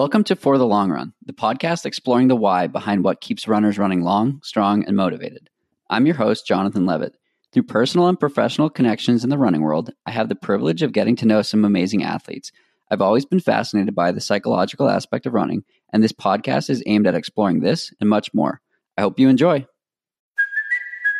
Welcome to For the Long Run, the podcast exploring the why behind what keeps runners running long, strong, and motivated. I'm your host, Jonathan Levitt. Through personal and professional connections in the running world, I have the privilege of getting to know some amazing athletes. I've always been fascinated by the psychological aspect of running, and this podcast is aimed at exploring this and much more. I hope you enjoy.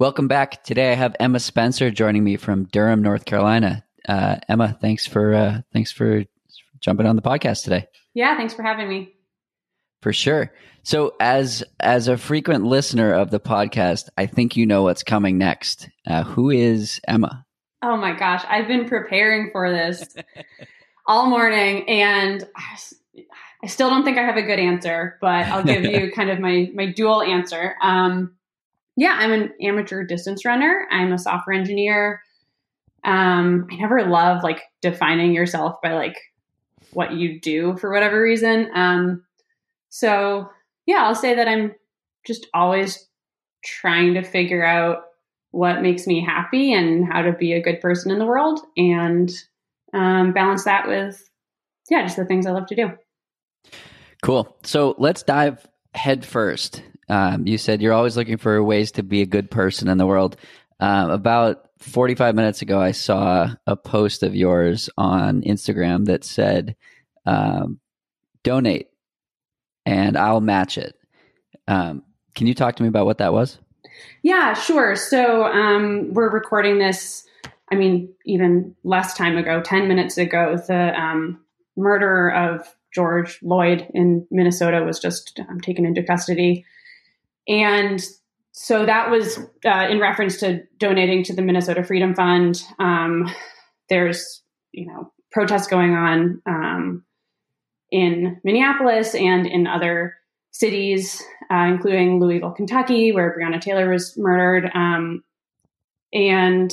Welcome back. Today I have Emma Spencer joining me from Durham, North Carolina. Uh, Emma, thanks for uh, thanks for jumping on the podcast today. Yeah, thanks for having me. For sure. So, as as a frequent listener of the podcast, I think you know what's coming next. Uh, who is Emma? Oh my gosh, I've been preparing for this all morning, and I still don't think I have a good answer, but I'll give you kind of my my dual answer. Um, yeah, I'm an amateur distance runner. I'm a software engineer. Um, I never love like defining yourself by like what you do for whatever reason. Um, so yeah, I'll say that I'm just always trying to figure out what makes me happy and how to be a good person in the world and um, balance that with yeah just the things i love to do cool so let's dive head first um, you said you're always looking for ways to be a good person in the world. Um, about 45 minutes ago, I saw a post of yours on Instagram that said, um, donate and I'll match it. Um, can you talk to me about what that was? Yeah, sure. So um, we're recording this, I mean, even less time ago, 10 minutes ago, the um, murder of George Floyd in Minnesota was just um, taken into custody. And so that was uh, in reference to donating to the Minnesota Freedom Fund. Um, there's, you know, protests going on um, in Minneapolis and in other cities, uh, including Louisville, Kentucky, where Breonna Taylor was murdered. Um, and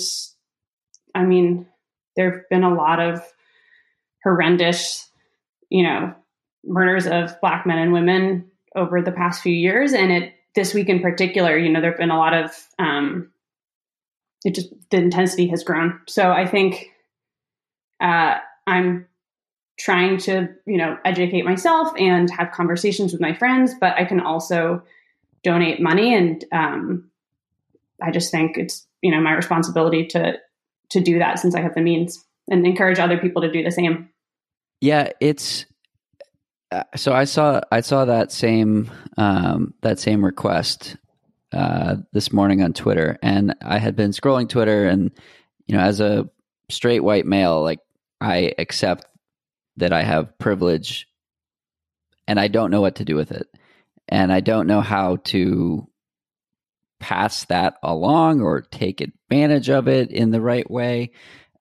I mean, there have been a lot of horrendous, you know, murders of black men and women over the past few years, and it this week in particular, you know, there have been a lot of um, it just the intensity has grown. So I think uh, I'm trying to you know educate myself and have conversations with my friends, but I can also donate money, and um, I just think it's you know my responsibility to to do that since I have the means and encourage other people to do the same. Yeah, it's so I saw I saw that same um, that same request uh, this morning on Twitter, and I had been scrolling Twitter, and you know, as a straight white male, like I accept that I have privilege, and I don't know what to do with it, and I don't know how to pass that along or take advantage of it in the right way,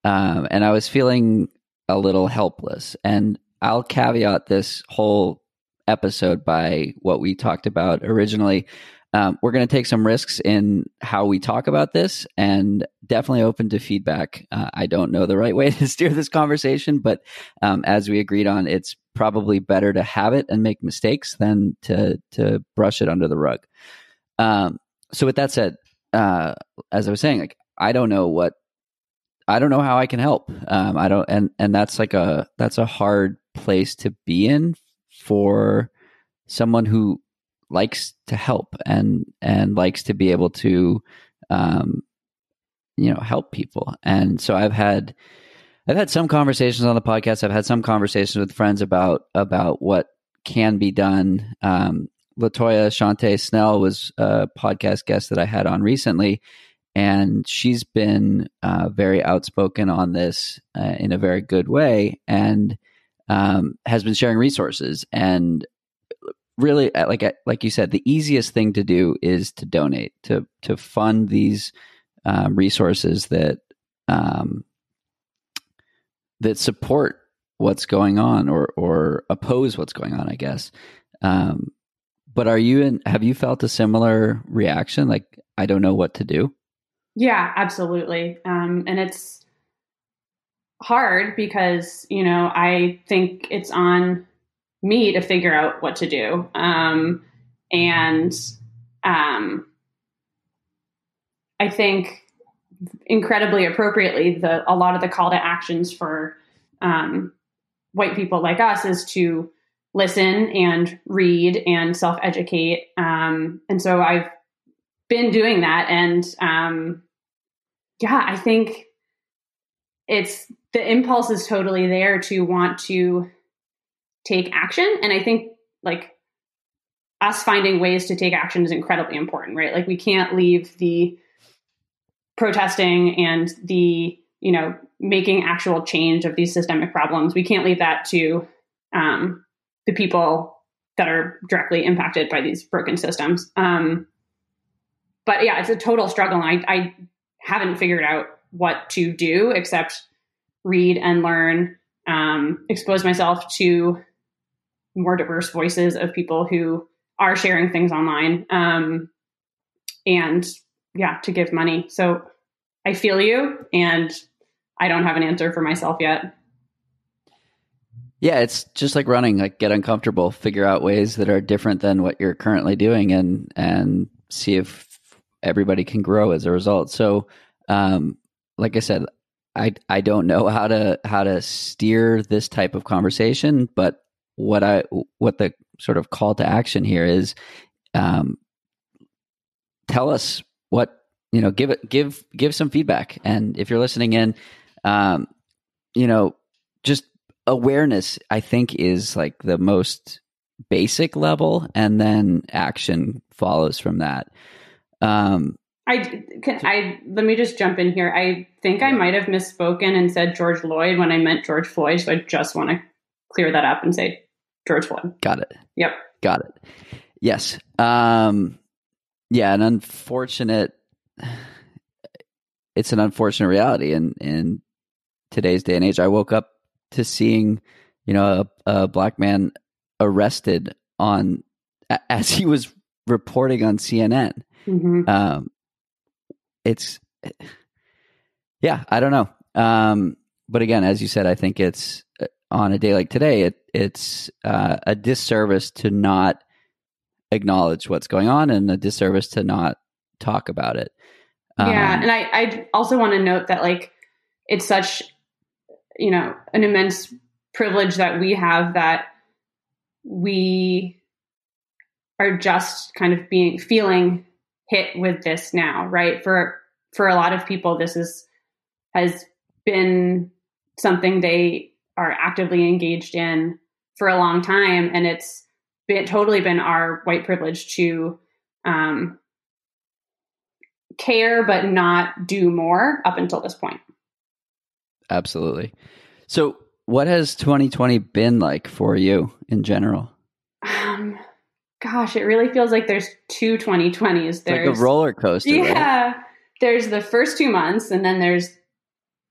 um, and I was feeling a little helpless, and I'll caveat this whole episode by what we talked about originally. Um, we're going to take some risks in how we talk about this and definitely open to feedback. Uh, I don't know the right way to steer this conversation, but um, as we agreed on, it's probably better to have it and make mistakes than to to brush it under the rug. Um, so, with that said, uh, as I was saying, like I don't know what I don't know how I can help. Um, I don't, and and that's like a that's a hard place to be in for someone who likes to help and and likes to be able to um, you know help people. And so i've had i've had some conversations on the podcast. I've had some conversations with friends about about what can be done. Um, latoya shauntay snell was a podcast guest that i had on recently and she's been uh, very outspoken on this uh, in a very good way. And um, has been sharing resources and really uh, like uh, like you said the easiest thing to do is to donate to to fund these um, resources that um, that support what's going on or or oppose what's going on. I guess. Um, but are you in? Have you felt a similar reaction? Like I don't know what to do. Yeah, absolutely. Um, and it's hard because you know I think it's on me to figure out what to do. Um, and um, I think incredibly appropriately, the a lot of the call to actions for um, white people like us is to listen and read and self educate. Um, and so I've been doing that, and um, yeah, I think it's the impulse is totally there to want to take action, and I think like us finding ways to take action is incredibly important, right? Like we can't leave the protesting and the you know making actual change of these systemic problems. We can't leave that to um, the people that are directly impacted by these broken systems. Um, but yeah, it's a total struggle. I, I haven't figured out what to do except read and learn, um, expose myself to more diverse voices of people who are sharing things online um, and yeah to give money. So i feel you and i don't have an answer for myself yet. Yeah it's just like running like get uncomfortable figure out ways that are different than what you're currently doing and and see if everybody can grow as a result. So um like i said i i don't know how to how to steer this type of conversation but what i what the sort of call to action here is um, tell us what you know give it give give some feedback. And if you're listening in um, you know just awareness i think is like the most basic level and then action follows from that. Um, I can I let me just jump in here. I think I might have misspoken and said George Lloyd when I meant George Floyd, so I just want to clear that up and say George Floyd. Got it. Yep. Got it. Yes. Um, yeah, an unfortunate. It's an unfortunate reality in in today's day and age. I woke up to seeing, you know, a, a black man arrested on as he was reporting on CNN. Mm-hmm. Um, it's yeah, I don't know. Um, but again, as you said, I think it's on a day like today, it, it's uh, a disservice to not acknowledge what's going on and a disservice to not talk about it. Um, yeah, and I, I also want to note that like it's such you know an immense privilege that we have that we are just kind of being feeling hit with this now, right? For for a lot of people, this is has been something they are actively engaged in for a long time, and it's been totally been our white privilege to um, care but not do more up until this point. Absolutely. So, what has 2020 been like for you in general? Um, gosh, it really feels like there's two 2020s. There's like a roller coaster. Yeah. Right? There's the first two months, and then there's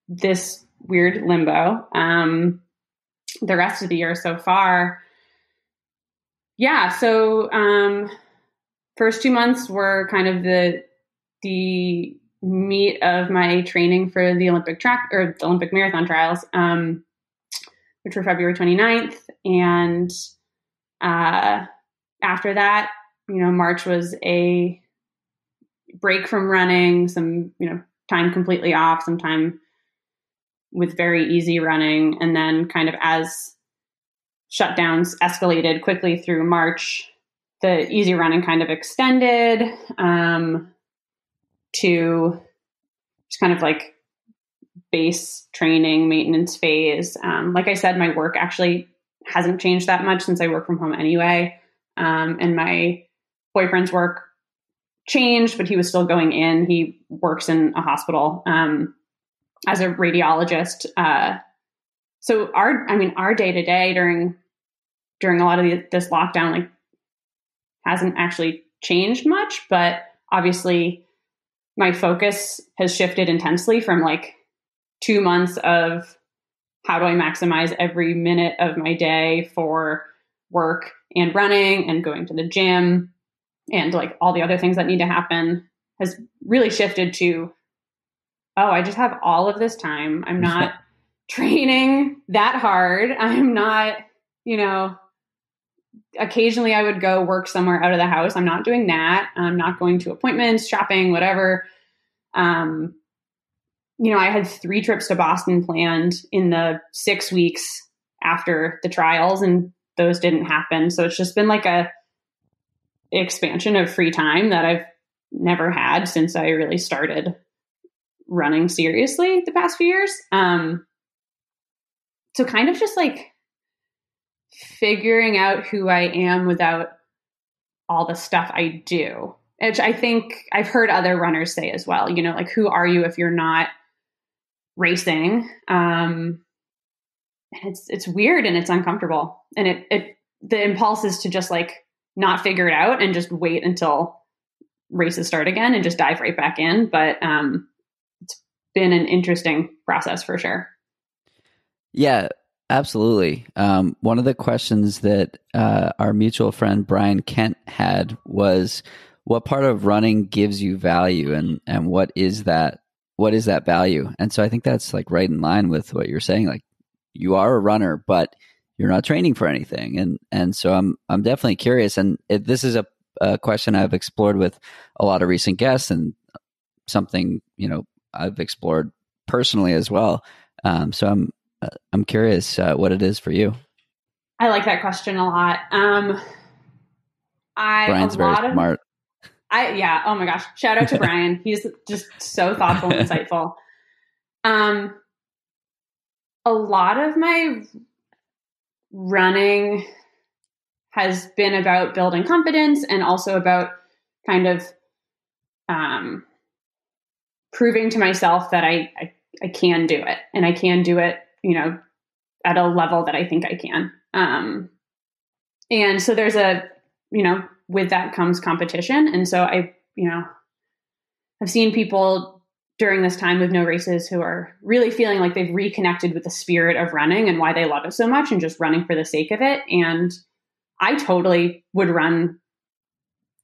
this weird limbo. Um, the rest of the year so far, yeah. So um, first two months were kind of the the meat of my training for the Olympic track or the Olympic marathon trials, um, which were February 29th. And uh, after that, you know, March was a break from running, some, you know, time completely off, some time with very easy running. And then, kind of as shutdowns escalated quickly through March, the easy running kind of extended um, to just kind of like base training maintenance phase. Um, like I said, my work actually hasn't changed that much since I work from home anyway. Um, and my boyfriend's work changed, but he was still going in. He works in a hospital. Um, as a radiologist. Uh, so our, I mean, our day to day during during a lot of the, this lockdown, like, hasn't actually changed much. But obviously, my focus has shifted intensely from like two months of how do I maximize every minute of my day for work and running and going to the gym and like all the other things that need to happen has really shifted to oh, I just have all of this time. I'm not training that hard. I'm not, you know, occasionally I would go work somewhere out of the house. I'm not doing that. I'm not going to appointments, shopping, whatever. Um, you know, I had three trips to Boston planned in the six weeks after the trials, and those didn't happen. So it's just been like a expansion of free time that I've never had since I really started running seriously the past few years. Um, so kind of just like figuring out who I am without all the stuff I do, which I think I've heard other runners say as well. You know, like who are you if you're not racing? Um, it's it's weird and it's uncomfortable, and it it the impulse is to just like not figure it out and just wait until races start again and just dive right back in. But um, it's been an interesting process for sure. Yeah, absolutely. Um, one of the questions that uh, our mutual friend Brian Kent had was, "What part of running gives you value, and and what is that? What is that value?" And so I think that's like right in line with what you're saying. Like you are a runner, but you're not training for anything, and and so I'm I'm definitely curious. And it, this is a, a question I've explored with a lot of recent guests, and something you know I've explored personally as well. Um, so I'm uh, I'm curious uh, what it is for you. I like that question a lot. Um, I Brian's very of, smart. I yeah. Oh my gosh! Shout out to Brian. He's just so thoughtful and insightful. Um, a lot of my running has been about building confidence and also about kind of um, proving to myself that I, I, I can do it and I can do it, you know, at a level that I think I can. Um, and so there's a, you know, with that comes competition. And so I, you know, I've seen people during this time with no races who are really feeling like they've reconnected with the spirit of running and why they love it so much and just running for the sake of it. And I totally would run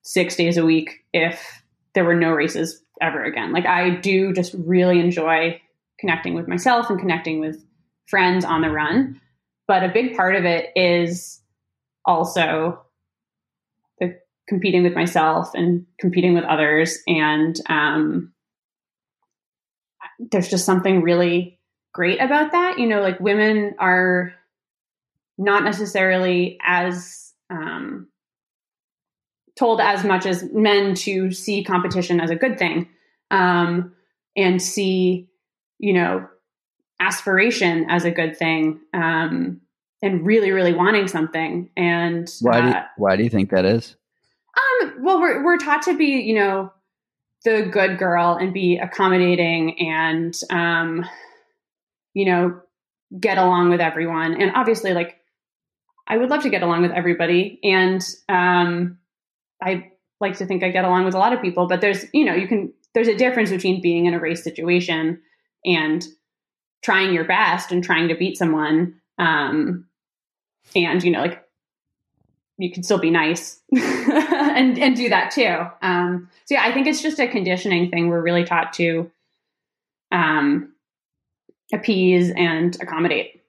six days a week if there were no races ever again. Like I do just really enjoy connecting with myself and connecting with friends on the run. But a big part of it is also the competing with myself and competing with others. And um, there's just something really great about that. You know, like women are not necessarily as um, told as much as men to see competition as a good thing um, and see, you know, aspiration as a good thing um, and really, really wanting something. And why do you, uh, why do you think that is? Um, well, we're we're taught to be, you know, the good girl and be accommodating and, um, you know, get along with everyone. And obviously, like, I would love to get along with everybody, and um, I like to think I get along with a lot of people. But there's, you know, you can there's a difference between being in a race situation and trying your best and trying to beat someone um, and you know like you can still be nice and and do that too um, so yeah i think it's just a conditioning thing we're really taught to um, appease and accommodate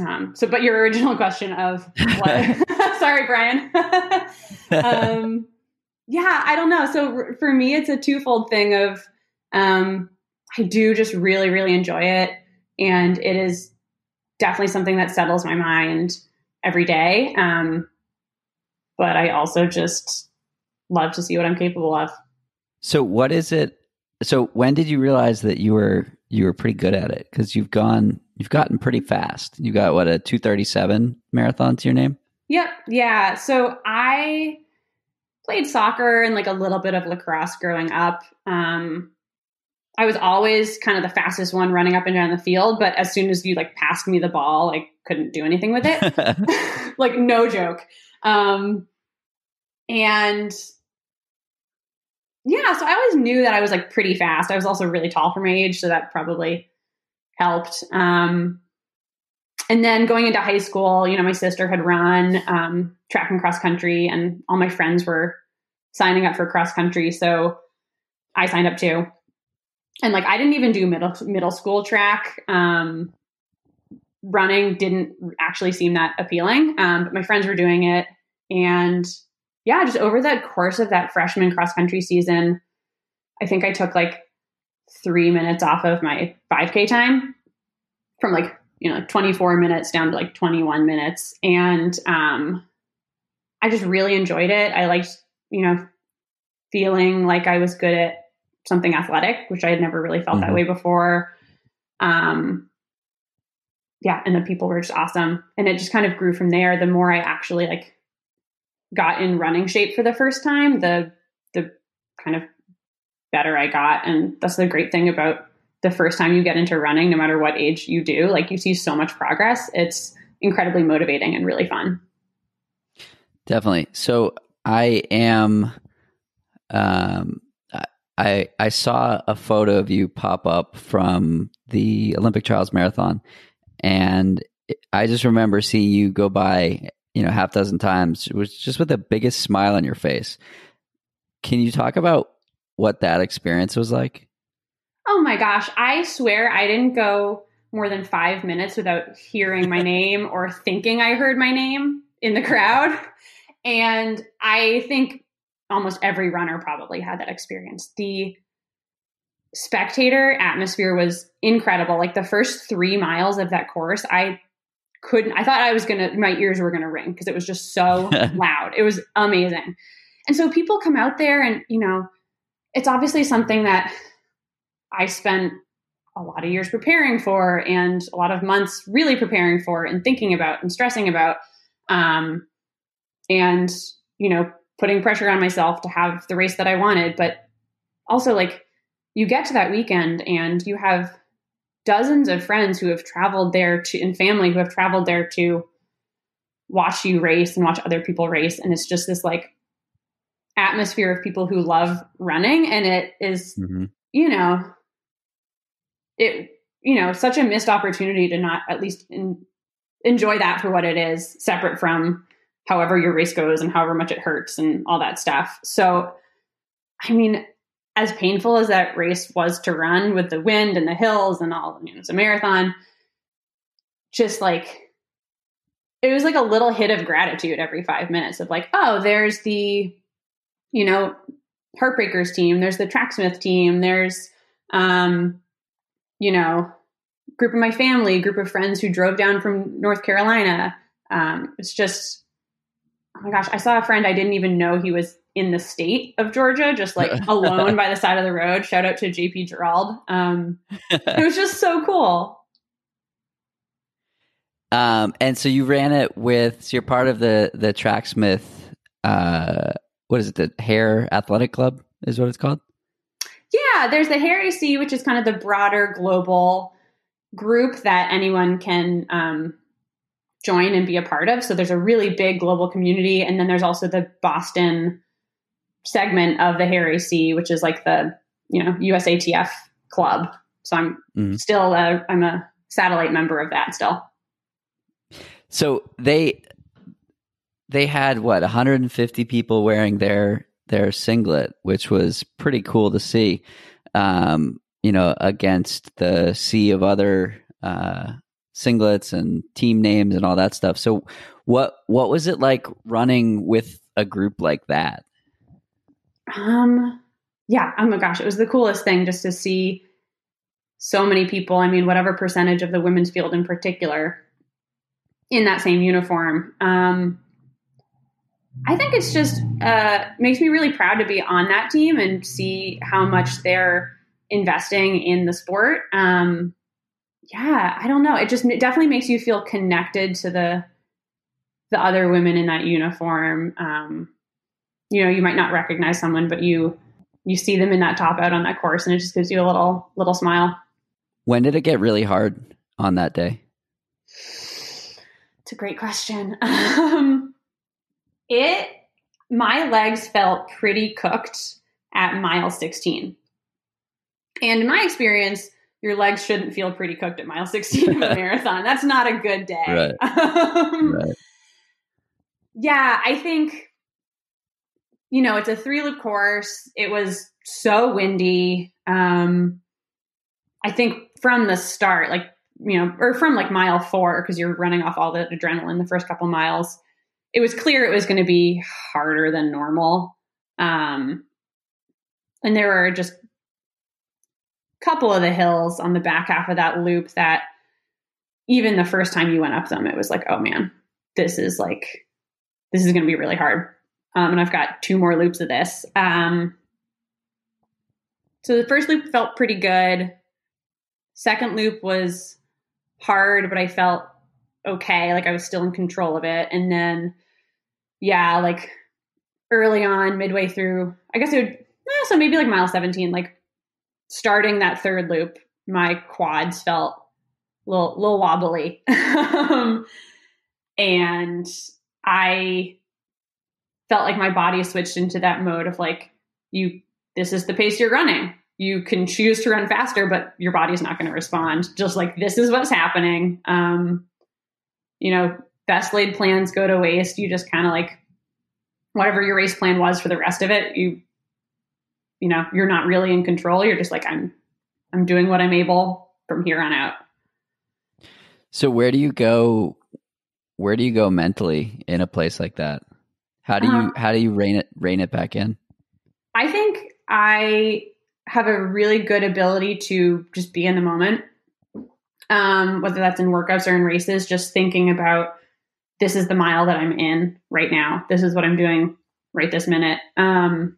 um, so but your original question of what sorry brian um, yeah, I don't know. So for me, it's a twofold thing of um, I do just really, really enjoy it. And it is definitely something that settles my mind every day. Um, but I also just love to see what I'm capable of. So what is it? So when did you realize that you were you were pretty good at it? Because you've gone you've gotten pretty fast. You got what a two thirty seven marathon to your name. Yep. Yeah. So I played soccer and like a little bit of lacrosse growing up. Um, I was always kind of the fastest one running up and down the field, but as soon as you like passed me the ball, I couldn't do anything with it. like no joke. Um, and yeah, so I always knew that I was like pretty fast. I was also really tall for my age, so that probably helped. Um, and then going into high school, you know, my sister had run um, track and cross country, and all my friends were signing up for cross country. So I signed up too. And like, I didn't even do middle middle school track. Um, running didn't actually seem that appealing, um, but my friends were doing it, and yeah, just over the course of that freshman cross country season, I think I took like three minutes off of my 5K time from like, you know, 24 minutes down to like 21 minutes. And um, I just really enjoyed it. I liked, you know, feeling like I was good at something athletic, which I had never really felt mm-hmm. that way before. Um, yeah, and the people were just awesome. And it just kind of grew from there. The more I actually like got in running shape for the first time, the the kind of better I got. And that's the great thing about the first time you get into running, no matter what age you do, like you see so much progress. It's incredibly motivating and really fun. Definitely. So I am um I I saw a photo of you pop up from the Olympic Trials Marathon and I just remember seeing you go by you know, half dozen times, was just with the biggest smile on your face. Can you talk about what that experience was like? Oh my gosh. I swear I didn't go more than five minutes without hearing my name or thinking I heard my name in the crowd. And I think almost every runner probably had that experience. The spectator atmosphere was incredible. Like the first three miles of that course, I couldn't i thought i was gonna my ears were gonna ring because it was just so loud. It was amazing. And so people come out there and you know it's obviously something that i spent a lot of years preparing for and a lot of months really preparing for and thinking about and stressing about um, and you know putting pressure on myself to have the race that i wanted. But also like you get to that weekend and you have dozens of friends who have traveled there to and family who have traveled there to watch you race and watch other people race. And it's just this like atmosphere of people who love running. And it is, mm-hmm. you know it you know such a missed opportunity to not at least in, enjoy that for what it is separate from however your race goes and however much it hurts and all that stuff. So i mean as painful as that race was to run with the wind and the hills and all, you know, it's a marathon, just like it was like a little hit of gratitude every five minutes of like, oh, there's the, you know, Heartbreakers team, there's the Tracksmith team, there's, um, you know, group of my family, group of friends who drove down from North Carolina. Um, it's just, oh my gosh, I saw a friend I didn't even know he was in the state of Georgia, just like alone by the side of the road. Shout out to JP Gerald. Um, it was just so cool. Um, and so you ran it with, so you're part of the, the Tracksmith, uh, what is it? The Hare Athletic Club is what it's called? Yeah, there's the Hare AC, which is kind of the broader global group that anyone can um, join and be a part of. So there's a really big global community. And then there's also the Boston segment of the Hare AC, which is like the you know USATF club. So I'm mm-hmm. still a, I'm a satellite member of that still. So they they had what 150 people wearing their their singlet, which was pretty cool to see. Um, you know, against the sea of other uh, singlets and team names and all that stuff. So, what what was it like running with a group like that? Um, yeah. Oh my gosh, it was the coolest thing just to see so many people. I mean, whatever percentage of the women's field in particular in that same uniform. Um, I think it's just uh, makes me really proud to be on that team and see how much they're investing in the sport. Um, yeah, I don't know. It just it definitely makes you feel connected to the the other women in that uniform. Um, you know, you might not recognize someone, but you you see them in that top out on that course and it just gives you a little little smile. When did it get really hard on that day? It's a great question. Um, it my legs felt pretty cooked at mile 16. And in my experience, your legs shouldn't feel pretty cooked at mile 16 of a marathon. That's not a good day. Right. Um, Right. Yeah, I think, you know, it's a three loop course. It was so windy. Um, I think from the start, like, you know, or from like mile four, because you're running off all the adrenaline the first couple miles, it was clear it was going to be harder than normal. Um, and there were just a couple of the hills on the back half of that loop that even the first time you went up them, it was like, oh man, this is like, this is going to be really hard. Um, and I've got two more loops of this. Um, so the first loop felt pretty good. Second loop was hard, but I felt okay. Like I was still in control of it. And then, yeah, like early on, midway through, I guess it would, eh, so maybe like mile 17, like starting that third loop, my quads felt a little, little wobbly. um, and I felt like my body switched into that mode of like, you, this is the pace you're running. You can choose to run faster, but your body's not going to respond. Just like this is what's happening. Um, you know, best laid plans go to waste. You just kind of like whatever your race plan was for the rest of it. You, you know, you're not really in control. You're just like I'm, I'm doing what I'm able from here on out. So where do you go? Where do you go mentally in a place like that? How do you Um, how do you rein it rein it back in? I think I have a really good ability to just be in the moment. Um, whether that's in workouts or in races, just thinking about this is the mile that I'm in right now. This is what I'm doing right this minute. Um,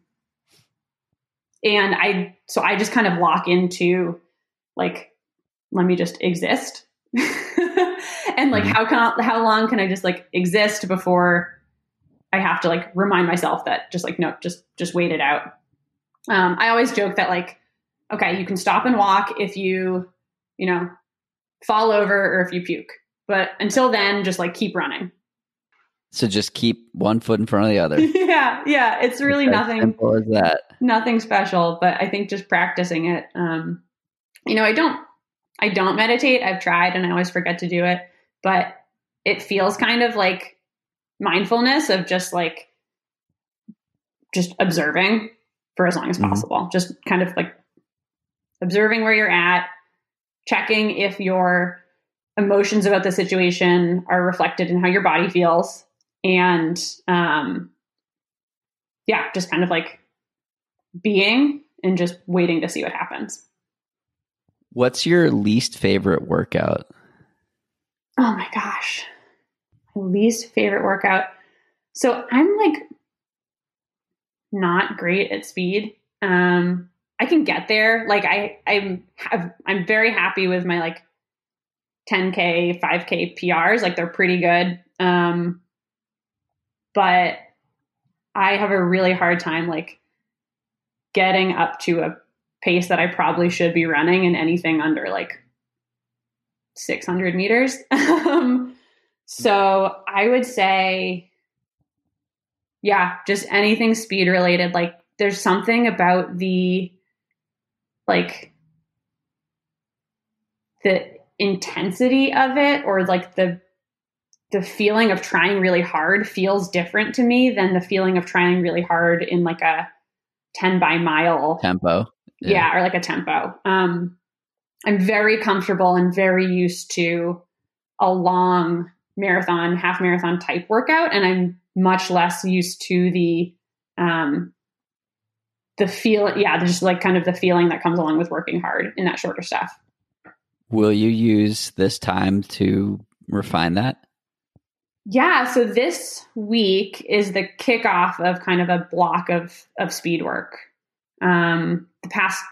and I, so I just kind of lock into like, let me just exist. and like, Mhm. how can, I, how long can I just like exist before I have to like remind myself that just like, no, just, just wait it out. Um, I always joke that like, okay, you can stop and walk if you, you know, fall over or if you puke. But until then, just like keep running. So just keep one foot in front of the other. yeah, yeah. It's really As nothing simple as that. nothing special, but I think just practicing it. Um, you know, I don't I don't meditate. I've tried and I always forget to do it, but it feels kind of like mindfulness of just like just observing for as long as Mhm. possible. Just kind of like observing where you're at, checking if your emotions about the situation are reflected in how your body feels and um yeah, just kind of like being and just waiting to see what happens. What's your least favorite workout? Oh my gosh. Least favorite workout. So I'm like not great at speed. Um I can get there. Like I I'm have, I'm very happy with my like 10k, 5k PRs. Like they're pretty good. Um but I have a really hard time like getting up to a pace that I probably should be running in anything under like 600 meters. um, so I would say, yeah, just anything speed related. Like there's something about the, like, the intensity of it or like the the feeling of trying really hard feels different to me than the feeling of trying really hard in like a 10 by mile Tempo. yeah. or like a tempo um i'm very comfortable and very used to a long marathon half marathon type workout and i'm much less used to the um the feel yeah just like kind of the feeling that comes along with working hard in that shorter stuff Will you use this time to refine that? Yeah, so this week is the kickoff of kind of a block of of speed work. Um, the past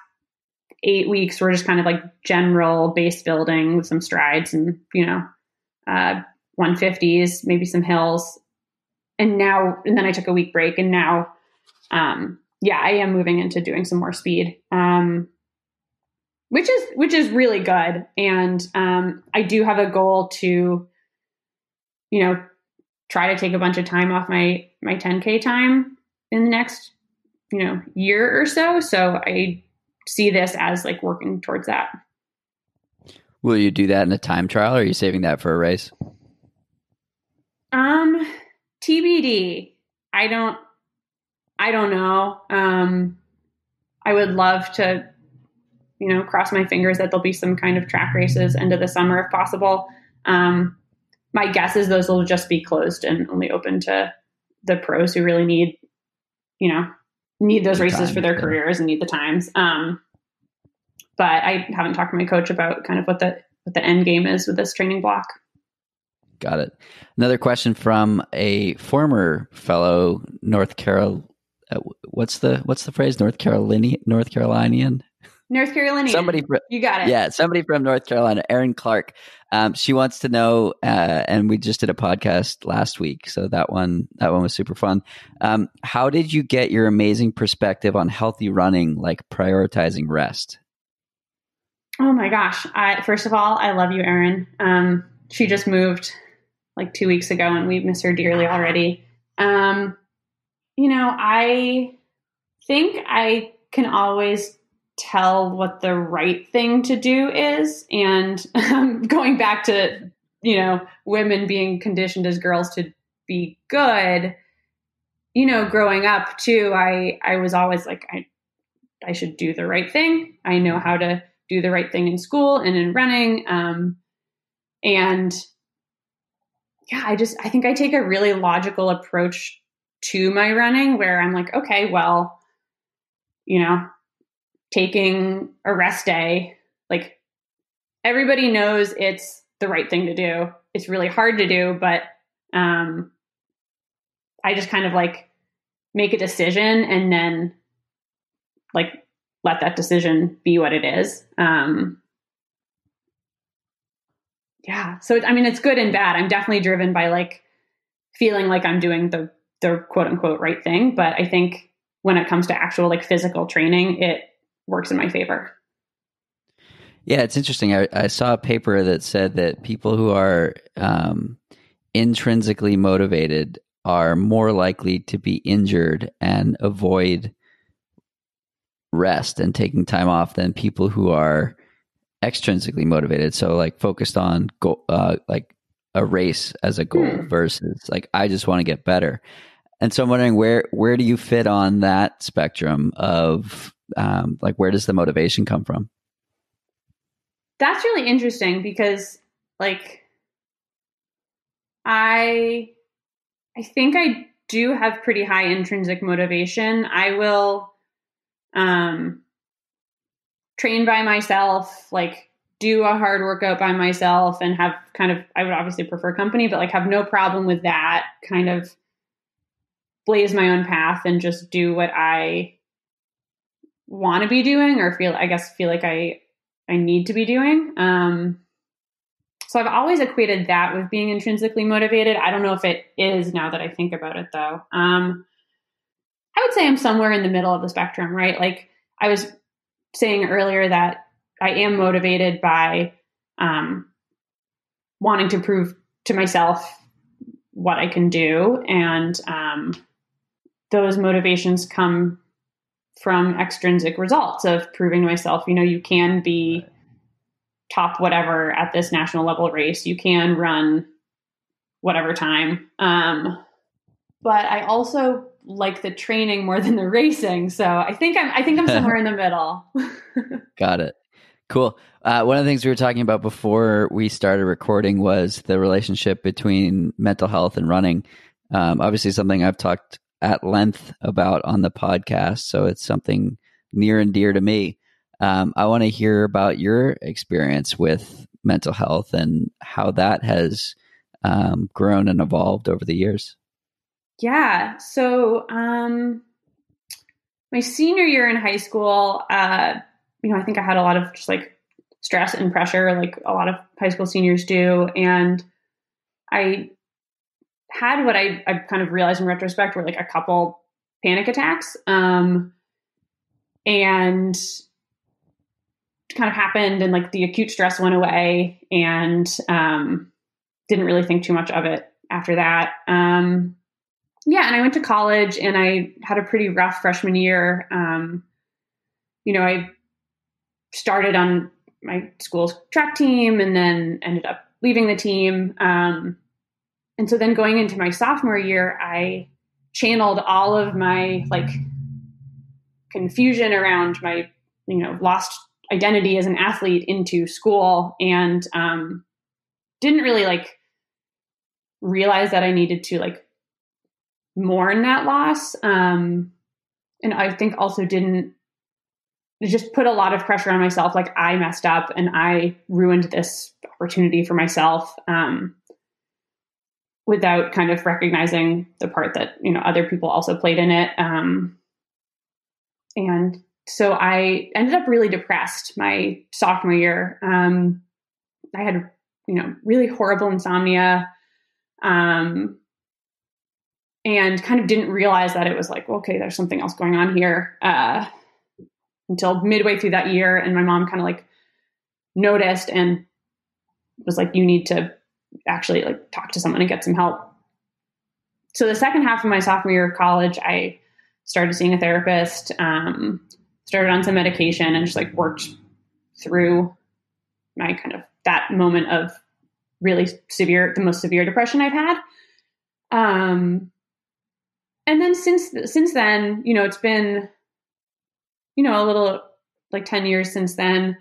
eight weeks were just kind of like general base building with some strides and you know, uh, 150s, maybe some hills, and now and then I took a week break, and now, um, yeah, I am moving into doing some more speed. Um, which is which is really good, and um, I do have a goal to you know try to take a bunch of time off my my 10k time in the next you know year or so so i see this as like working towards that Will you do that in a time trial, or are you saving that for a race? Um, TBD. I don't. I don't know. Um, I would love to, you know, cross my fingers that there'll be some kind of track races end of the summer if possible. Um, my guess is those will just be closed and only open to the pros who really need, you know, need those The races for their yeah. careers and need the times. Um, but I haven't talked to my coach about kind of what the what the end game is with this training block. Got it. Another question from a former fellow North Carol. Uh, what's the what's the phrase? North Carolinian, North Carolinian. North Carolina. Somebody, fr- you got it. yeah, somebody from North Carolina, Erin Clark. Um, she wants to know, uh, and we just did a podcast last week, so that one that one was super fun. Um, how did you get your amazing perspective on healthy running, like prioritizing rest? Oh my gosh. I, first of all, I love you, Erin. Um, she just moved like two weeks ago and we miss her dearly already. Um, you know, I think I can always tell what the right thing to do is. And um, going back to, you know, women being conditioned as girls to be good, you know, growing up too, I, I was always like, I, I should do the right thing. I know how to do the right thing in school and in running. Um, and yeah, I just, I think I take a really logical approach to my running where I'm like, okay, well, you know, taking a rest day, like everybody knows it's the right thing to do. It's really hard to do, but um, I just kind of like make a decision and then like let that decision be what it is. Um, yeah. So, I mean, it's good and bad. I'm definitely driven by like feeling like I'm doing the, the quote unquote right thing. But I think when it comes to actual like physical training, it works in my favor. Yeah, it's interesting. I, I saw a paper that said that people who are um, intrinsically motivated are more likely to be injured and avoid rest and taking time off than people who are extrinsically motivated. So, like focused on goal, uh, like a race as a goal Hmm. versus like I just want to get better. And so I'm wondering where where do you fit on that spectrum of um, like where does the motivation come from? That's really interesting because like I I think I do have pretty high intrinsic motivation. I will um train by myself, like do a hard workout by myself and have kind of I would obviously prefer company, but like have no problem with that, kind of blaze my own path and just do what I want to be doing or feel I guess feel like I I need to be doing. Um, so I've always equated that with being intrinsically motivated. I don't know if it is now that I think about it though. Um, I would say I'm somewhere in the middle of the spectrum, right? Like I was saying earlier that I am motivated by um, wanting to prove to myself what I can do. And um, those motivations come from extrinsic results of proving to myself, you know, you can be top whatever at this national level race. You can run whatever time. Um, but I also like the training more than the racing. So I think I'm I think I'm somewhere in the middle. Got it. Cool. Uh, one of the things we were talking about before we started recording was the relationship between mental health and running. Um, obviously, something I've talked at length about on the podcast, so it's something near and dear to me. Um, I want to hear about your experience with mental health and how that has um, grown and evolved over the years. Yeah. So, um, my senior year in high school, uh, you know, I think I had a lot of just like stress and pressure, like a lot of high school seniors do. And I had what I, I kind of realized in retrospect were like a couple panic attacks. Um, and kind of happened and like the acute stress went away and um, didn't really think too much of it after that. Um, yeah, and I went to college and I had a pretty rough freshman year. Um, you know, I started on my school's track team and then ended up leaving the team. Um, and so then going into my sophomore year, I channeled all of my like confusion around my, you know, lost identity as an athlete into school and um, didn't really like realize that I needed to like mourn that loss. Um, and I think also didn't just put a lot of pressure on myself. Like I messed up and I ruined this opportunity for myself. Um, without kind of recognizing the part that you know other people also played in it um, and so i ended up really depressed my sophomore year um, i had you know really horrible insomnia um, and kind of didn't realize that it was like okay there's something else going on here uh, until midway through that year and my mom kind of like noticed and was like you need to actually like talk to someone and get some help. So the second half of my sophomore year of college, I started seeing a therapist, um, started on some medication, and just like worked through my kind of that moment of really severe, the most severe depression I've had. Um, and then since since then, you know, it's been, you know, a little like ten years since then.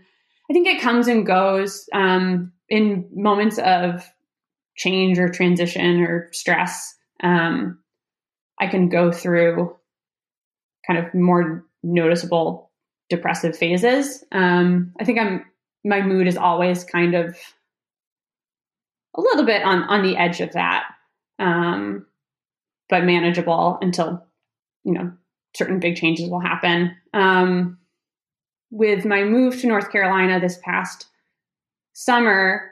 I think it comes and goes um, in moments of change or transition or stress, um, I can go through kind of more noticeable depressive phases. Um, I think I'm my mood is always kind of a little bit on on the edge of that, um, but manageable until you know certain big changes will happen. Um, with my move to North Carolina this past summer,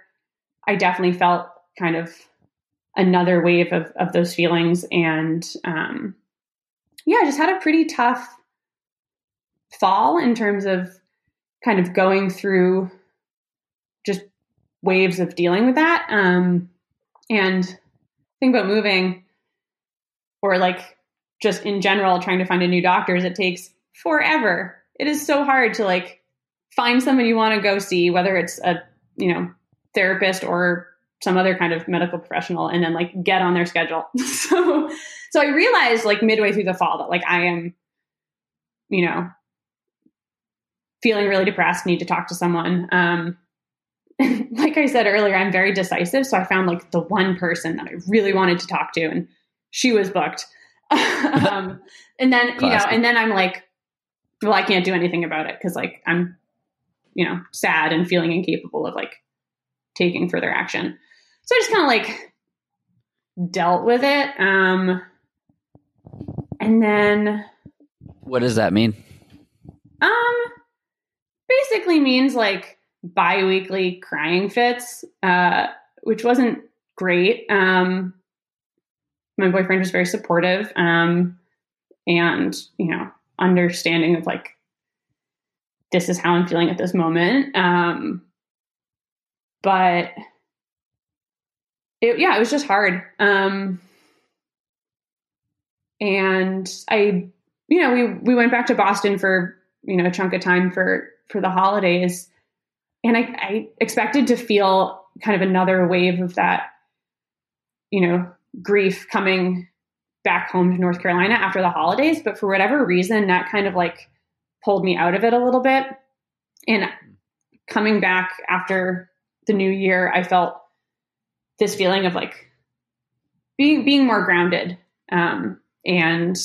I definitely felt kind of another wave of, of those feelings. And um, yeah, I just had a pretty tough fall in terms of kind of going through just waves of dealing with that. Um, and think about moving or like just in general trying to find a new doctor is it takes forever. It is so hard to like find someone you want to go see, whether it's a, you know, therapist or some other kind of medical professional and then like get on their schedule. so so I realized like midway through the fall that like I am you know feeling really depressed, need to talk to someone. Um like I said earlier, I'm very decisive, so I found like the one person that I really wanted to talk to and she was booked. um and then, you know, and then I'm like well, I can't do anything about it cuz like I'm you know, sad and feeling incapable of like taking further action. So I just kind of like dealt with it. Um, and then. What does that mean? Um, basically means like biweekly crying fits, uh, which wasn't great. Um, my boyfriend was very supportive, um, and you know, understanding of like this is how I'm feeling at this moment. Um, but it, yeah, it was just hard. Um, and I, you know, we we went back to Boston for you know a chunk of time for for the holidays, and I, I expected to feel kind of another wave of that, you know, grief coming back home to North Carolina after the holidays, but for whatever reason, that kind of like pulled me out of it a little bit. And coming back after the new year, I felt this feeling of like being being more grounded. Um, and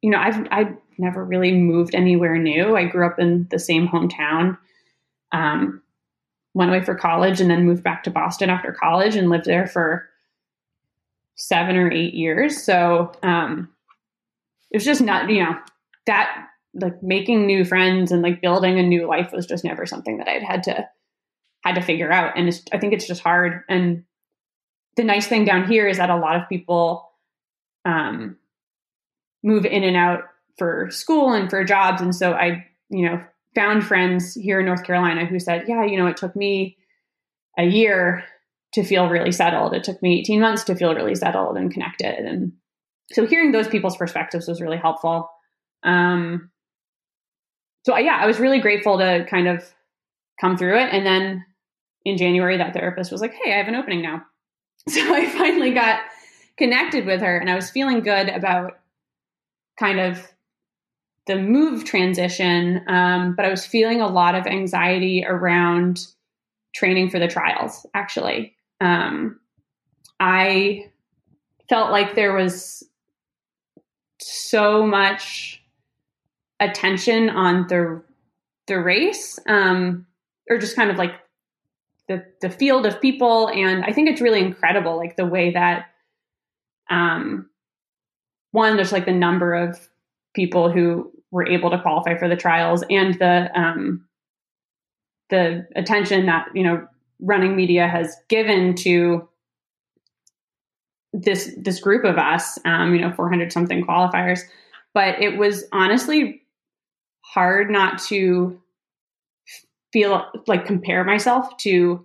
you know i've i've never really moved anywhere new. I grew up in the same hometown. Um, went away for college and then moved back to boston after college and lived there for seven or eight years so um, it was just not you know that like making new friends and like building a new life was just never something that i'd had to had to figure out. And I think it's just hard. And the nice thing down here is that a lot of people um, move in and out for school and for jobs. And so I, you know, found friends here in North Carolina who said, yeah, you know, it took me a year to feel really settled. It took me 18 months to feel really settled and connected. And so hearing those people's perspectives was really helpful. Um, so yeah, I was really grateful to kind of come through it. And then in January, that therapist was like, Hey, I have an opening now. So I finally got connected with her and I was feeling good about kind of the move transition. Um, but I was feeling a lot of anxiety around training for the trials, actually. Um, I felt like there was so much attention on the the race um, or just kind of like the the field of people. And i think it's really incredible like the way that um one there's like the number of people who were able to qualify for the trials and the um the attention that you know running media has given to this this group of us um you know 400 something qualifiers but it was honestly hard not to feel like compare myself to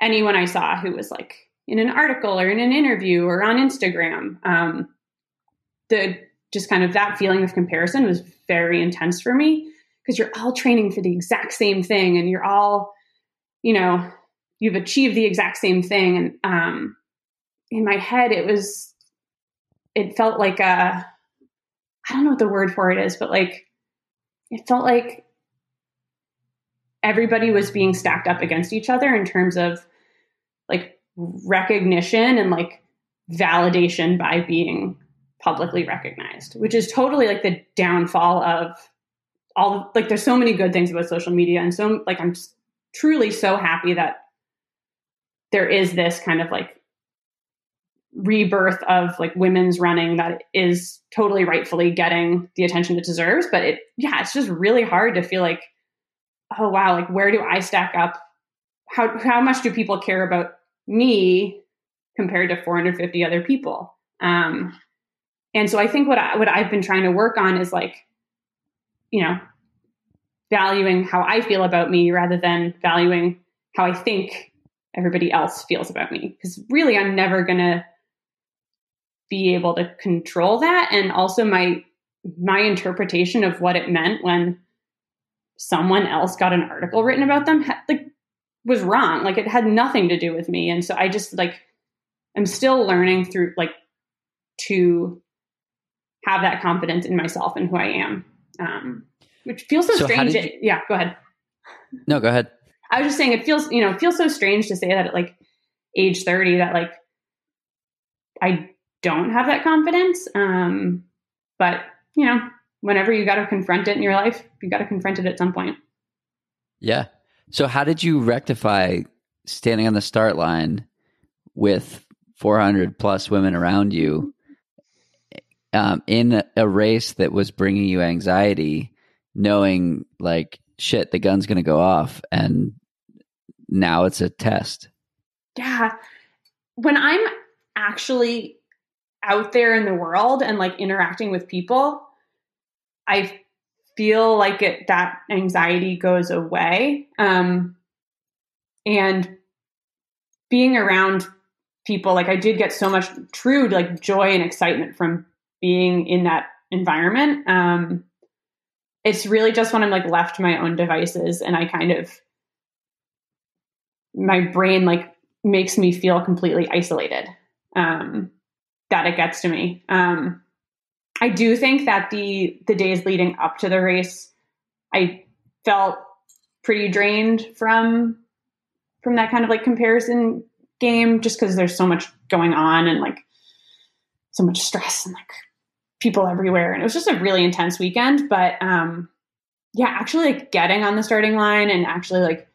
anyone I saw who was like in an article or in an interview or on Instagram. Um, the just kind of that feeling of comparison was very intense for me because you're all training for the exact same thing and you're all, you know, you've achieved the exact same thing. And um, in my head, it was, it felt like a, I don't know what the word for it is, but like, it felt like everybody was being stacked up against each other in terms of like recognition and like validation by being publicly recognized, which is totally like the downfall of all like there's so many good things about social media and so like I'm truly so happy that there is this kind of like rebirth of like women's running that is totally rightfully getting the attention it deserves but it yeah it's just really hard to feel like oh wow, like where do I stack up? How how much do people care about me compared to 450 other people? Um, and so I think what I, what I've been trying to work on is like, you know, valuing how I feel about me rather than valuing how I think everybody else feels about me. Because really, I'm never gonna be able to control that. And also my my interpretation of what it meant when someone else got an article written about them like was wrong. Like it had nothing to do with me. And so i just like i'm still learning through like to have that confidence in myself and who i am. Um which feels so, so strange. you... yeah go ahead. No go ahead i was just saying it feels you know it feels so strange to say that at like age 30 that like i don't have that confidence um but you know whenever you got to confront it in your life, you got to confront it at some point. Yeah. So how did you rectify standing on the start line with 400 plus women around you um, in a race that was bringing you anxiety, knowing like, shit, the gun's going to go off and now it's a test? Yeah. When I'm actually out there in the world and like interacting with people, I feel like it that anxiety goes away. Um, and being around people, like I did get so much true like joy and excitement from being in that environment. Um, it's really just when I'm like left to my own devices and I kind of my brain like makes me feel completely isolated. Um, that it gets to me. Um, I do think that the the days leading up to the race, I felt pretty drained from from that kind of like comparison game, just because there's so much going on and like so much stress and like people everywhere, and it was just a really intense weekend. But um, yeah, actually like getting on the starting line and actually like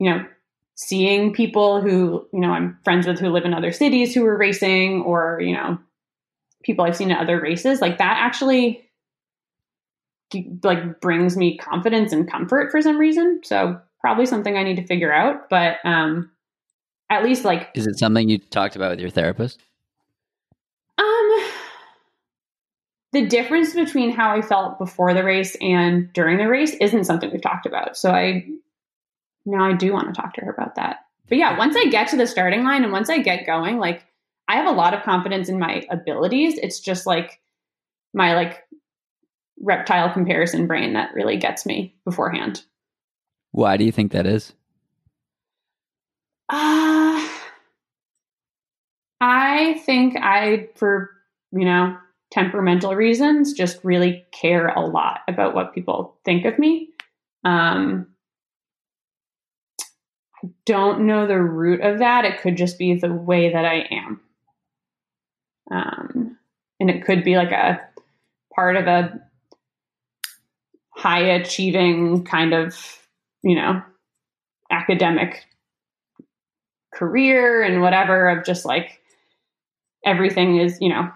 you know seeing people who you know I'm friends with who live in other cities who were racing or you know people I've seen at other races, like that actually like brings me confidence and comfort for some reason. So probably something I need to figure out, but um at least like Is it something you talked about with your therapist? Um the difference between how I felt before the race and during the race isn't something we've talked about. So I now I do want to talk to her about that. But yeah, once I get to the starting line and once I get going, like I have a lot of confidence in my abilities. It's just like my like reptile comparison brain that really gets me beforehand. Why do you think that is? Uh, I think I, for, you know, temperamental reasons, just really care a lot about what people think of me. Um, don't know the root of that. It could just be the way that I am. Um, and it could be like a part of a high achieving kind of, you know, academic career and whatever of just like everything is, you know,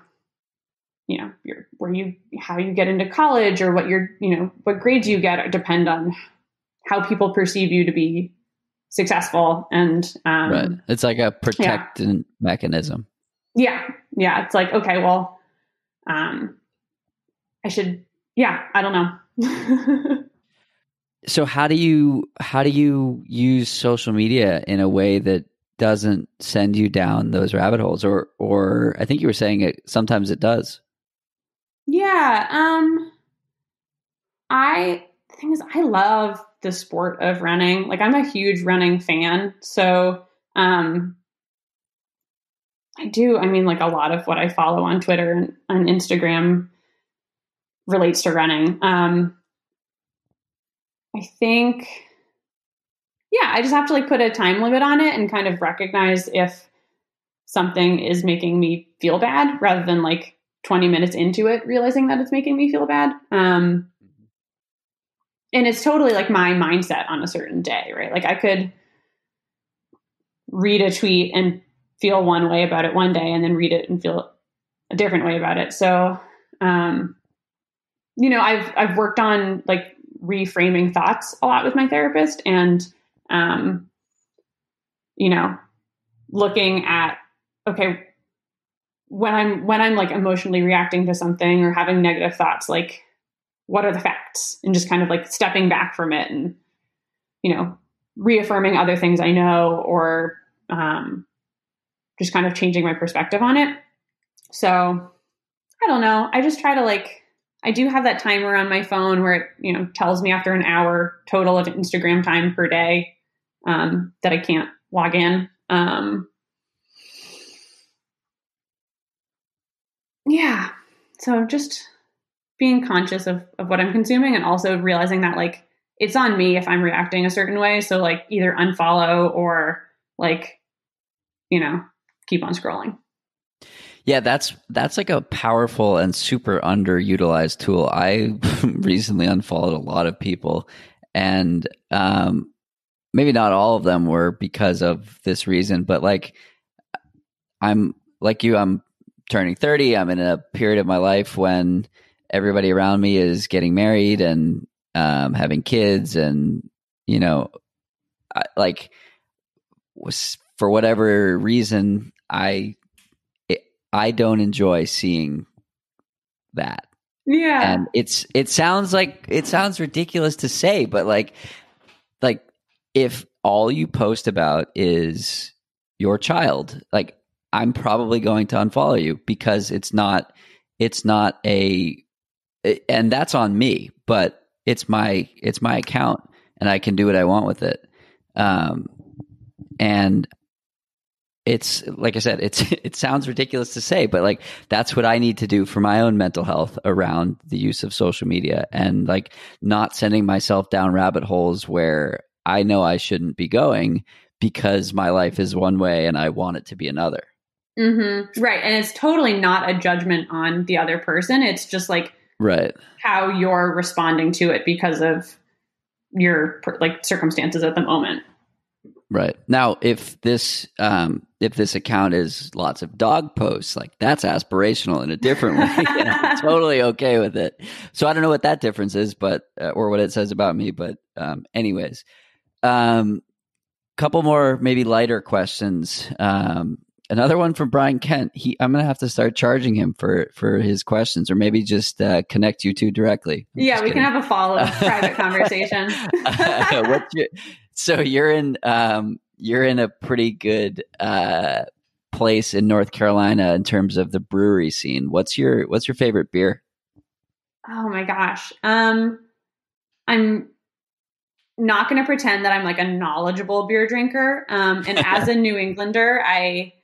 you know, your where you how you get into college or what your, you know, what grades you get depend on how people perceive you to be successful and um right. It's like a protectant mechanism. yeah yeah it's like okay well um i should yeah i don't know So how do you how do you use social media in a way that doesn't send you down those rabbit holes or or I think you were saying it sometimes it does. yeah um i the thing is i love the sport of running. Like i'm a huge running fan so um i do i mean like a lot of what i follow on twitter and on instagram relates to running. Um i think yeah i just have to like put a time limit on it and kind of recognize if something is making me feel bad rather than like 20 minutes into it realizing that it's making me feel bad. Um and it's totally like my mindset on a certain day right? Like i could read a tweet and feel one way about it one day and then read it and feel a different way about it. So um you know i've i've worked on like reframing thoughts a lot with my therapist and um you know looking at okay when i'm when i'm like emotionally reacting to something or having negative thoughts like what are the facts? And just kind of like stepping back from it and you know reaffirming other things i know or um, just kind of changing my perspective on it. So i don't know. I just try to like i do have that timer on my phone where it you know tells me after an hour total of instagram time per day um, that i can't log in. Um, yeah. So just being conscious of, of what i'm consuming and also realizing that like it's on me if i'm reacting a certain way so like either unfollow or like you know keep on scrolling Yeah, that's that's like a powerful and super underutilized tool. I recently unfollowed a lot of people, and um, maybe not all of them were because of this reason, but like I'm like you, I'm turning thirty. I'm in a period of my life when everybody around me is getting married and um, having kids, and you know, I, like was for whatever reason, I I don't enjoy seeing that. yeah And it's it sounds like it sounds ridiculous to say, but like like if all you post about is your child, like I'm probably going to unfollow you because it's not it's not a and that's on me, but it's my it's my account and I can do what I want with it. Um and it's like I said, it's it sounds ridiculous to say, but like that's what I need to do for my own mental health around the use of social media and like not sending myself down rabbit holes where I know I shouldn't be going because my life is one way and I want it to be another. Mm-hmm. Right. And it's totally not a judgment on the other person. It's just like Right. how you're responding to it because of your like circumstances at the moment. Right. Now, if this um if this account is lots of dog posts, like that's aspirational in a different way. and I'm totally okay with it. So I don't know what that difference is, but uh, or what it says about me, but um anyways. Um couple more maybe lighter questions. Um another one from Brian Kent. He I'm going to have to start charging him for for his questions or maybe just uh, connect you two directly. I'm yeah, we kidding. can have a follow up private conversation. Your, so you're in um, you're in a pretty good uh, place in North Carolina in terms of the brewery scene. What's your what's your favorite beer? oh my gosh. Um I'm not going to pretend that I'm like a knowledgeable beer drinker. Um, and as a New Englander, I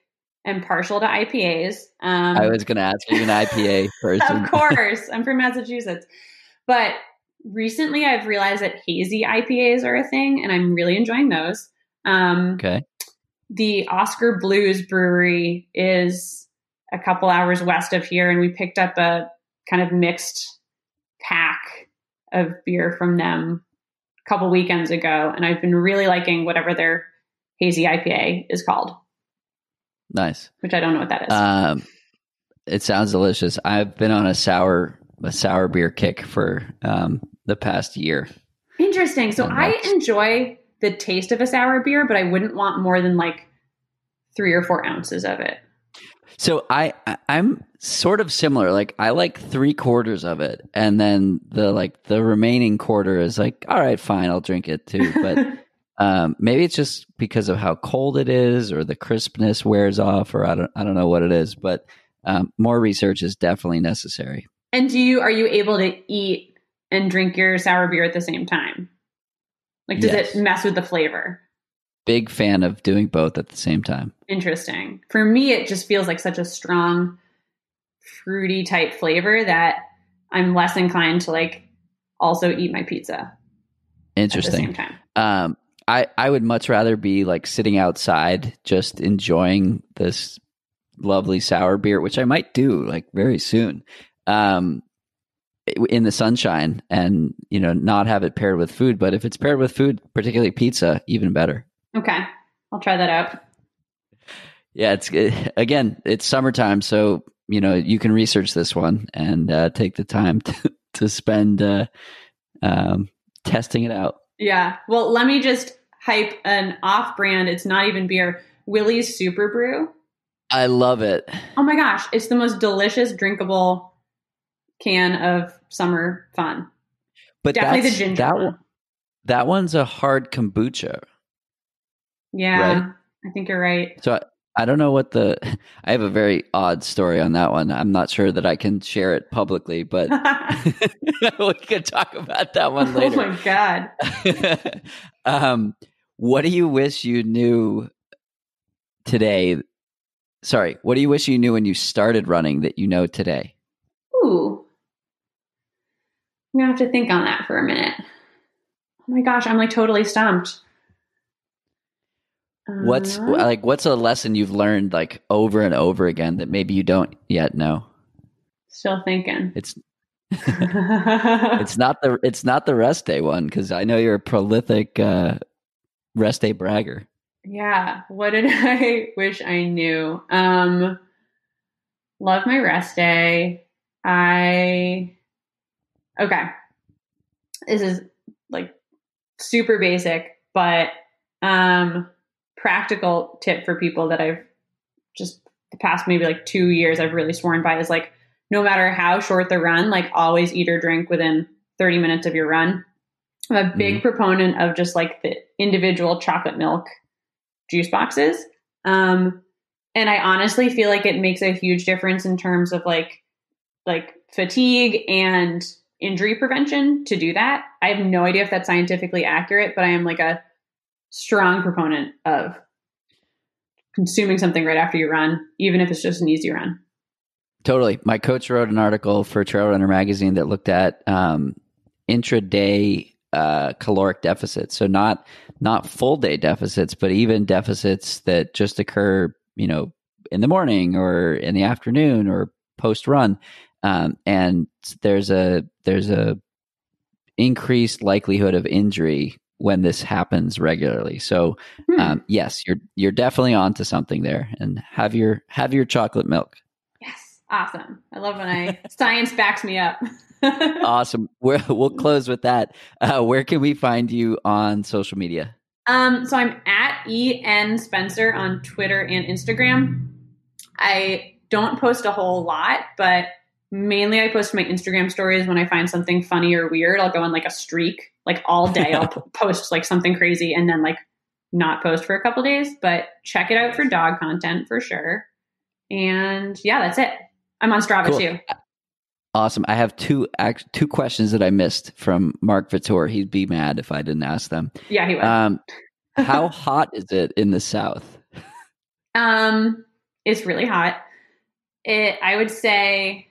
am partial to IPAs. Um, I was going to ask you an IPA person. of course, I'm from Massachusetts. But recently I've realized that hazy IPAs are a thing, and I'm really enjoying those. Um, okay. The Oskar Blues Brewery is a couple hours west of here, and we picked up a kind of mixed pack of beer from them a couple weekends ago, and I've been really liking whatever their hazy IPA is called. Nice. Which I don't know what that is. Um, it sounds delicious. I've been on a sour a sour beer kick for um, the past year. Interesting. So I enjoy the taste of a sour beer, but I wouldn't want more than like three or four ounces of it. So I I'm sort of similar. Like I like three quarters of it, and then the like the remaining quarter is like, all right, fine, I'll drink it too. But um, maybe it's just because of how cold it is, or the crispness wears off, or I don't I don't know what it is. But um, more research is definitely necessary. And do you are you able to eat and drink your sour beer at the same time? Like, does yes. it mess with the flavor? Big fan of doing both at the same time. Interesting. For me, it just feels like such a strong, fruity type flavor that I'm less inclined to like also eat my pizza. Interesting. Um, I I would much rather be like sitting outside, just enjoying this lovely sour beer, which I might do like very soon. Um, in the sunshine and you know not have it paired with food. But if it's paired with food particularly pizza even better. Okay. I'll try that out. Yeah it's again it's summertime so you know you can research this one and uh, take the time to, to spend uh, um, testing it out. Yeah. Well let me just hype an off brand it's not even beer willie's super brew i love it oh my gosh it's the most delicious drinkable can of summer fun. But definitely the ginger that one. That one's a hard kombucha. Yeah, right? I think you're right. So I, don't know what the. I have a very odd story on that one. I'm not sure that I can share it publicly, but we could talk about that one later. Oh my god. um, what do you wish you knew today? Sorry, what do you wish you knew when you started running that you know today? Ooh, I'm gonna have to think on that for a minute. Oh my gosh, I'm like totally stumped. What's uh, like what's a lesson you've learned like over and over again that maybe you don't yet know? Still thinking. It's it's not the it's not the rest day one because I know you're a prolific uh, rest day bragger. Yeah. What did I wish I knew? Um, love my rest day. I Okay. This is like super basic, but um practical tip for people that I've just the past maybe like 2 years I've really sworn by is like no matter how short the run, like always eat or drink within 30 minutes of your run. I'm a big mm-hmm. proponent of just like the individual chocolate milk juice boxes. Um, and I honestly feel like it makes a huge difference in terms of like like fatigue and injury prevention to do that. I have no idea if that's scientifically accurate, but I am like a strong proponent of consuming something right after you run, even if it's just an easy run. Totally. My coach wrote an article for Trail Runner magazine that looked at um, intraday uh, caloric deficits. So not not full day deficits, but even deficits that just occur, you know, in the morning or in the afternoon or post run um, and there's a there's a increased likelihood of injury when this happens regularly. So hmm. um, yes, you're you're definitely onto something there, and have your have your chocolate milk. Yes, awesome. I love when I science backs me up. awesome. we will close with that. Uh, where can we find you on social media? Um, so I'm at en Spencer on Twitter and Instagram. I don't post a whole lot, but mainly I post my Instagram stories when I find something funny or weird. I'll go on like a streak, like all day. I'll post like something crazy and then like not post for a couple days. But check it out for dog content for sure. And yeah, that's it. I'm on Strava cool. too. Awesome. I have two two questions that I missed from Mark Vitor. He'd be mad if I didn't ask them. Yeah, he would. Um, how hot is it in the South? Um, it's really hot. It, I would say,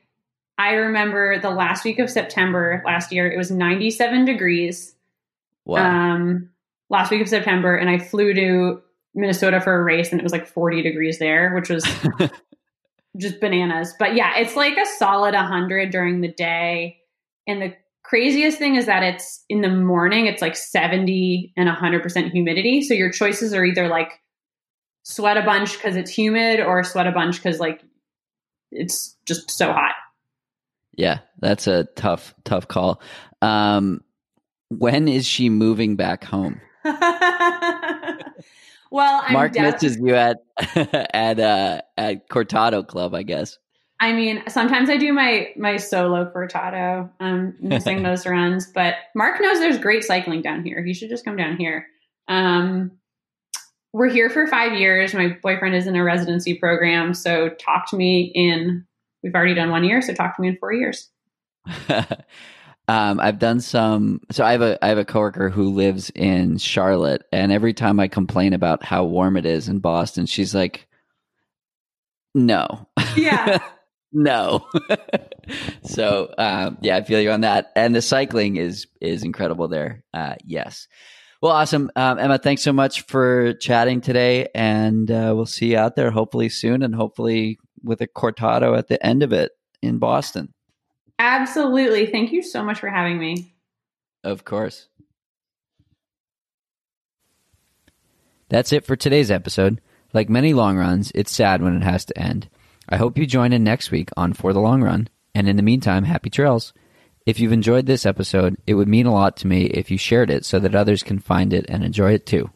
I remember the last week of September last year. It was 97 degrees. Wow. Um, last week of September, and I flew to Minnesota for a race, and it was like 40 degrees there, which was just bananas. But yeah, it's like a solid 100 during the day, and the craziest thing is that it's in the morning. It's like 70 and 100% humidity. So your choices are either like sweat a bunch because it's humid or sweat a bunch because like it's just so hot. Yeah, that's a tough, tough call. Um, when is she moving back home? well, I'm Mark def- misses you at at uh, at Cortado Club, I guess. I mean, sometimes I do my my solo cortado, um, missing those runs. But Mark knows there's great cycling down here. He should just come down here. Um, we're here for five years. My boyfriend is in a residency program, so talk to me in. We've already done one year, so talk to me in four years. um, I've done some. So I have a I have a coworker who lives in Charlotte, and every time I complain about how warm it is in Boston, she's like, "No, Yeah. no." so um, yeah, I feel you on that. And the cycling is is incredible there. Uh, yes. Well, awesome, um, Emma. Thanks so much for chatting today, and uh, we'll see you out there hopefully soon, and hopefully with a cortado at the end of it in Boston. Absolutely. Thank you so much for having me. Of course. That's it for today's episode. Like many long runs, it's sad when it has to end. I hope you join in next week on For the Long Run. And in the meantime, happy trails. If you've enjoyed this episode, it would mean a lot to me if you shared it so that others can find it and enjoy it too.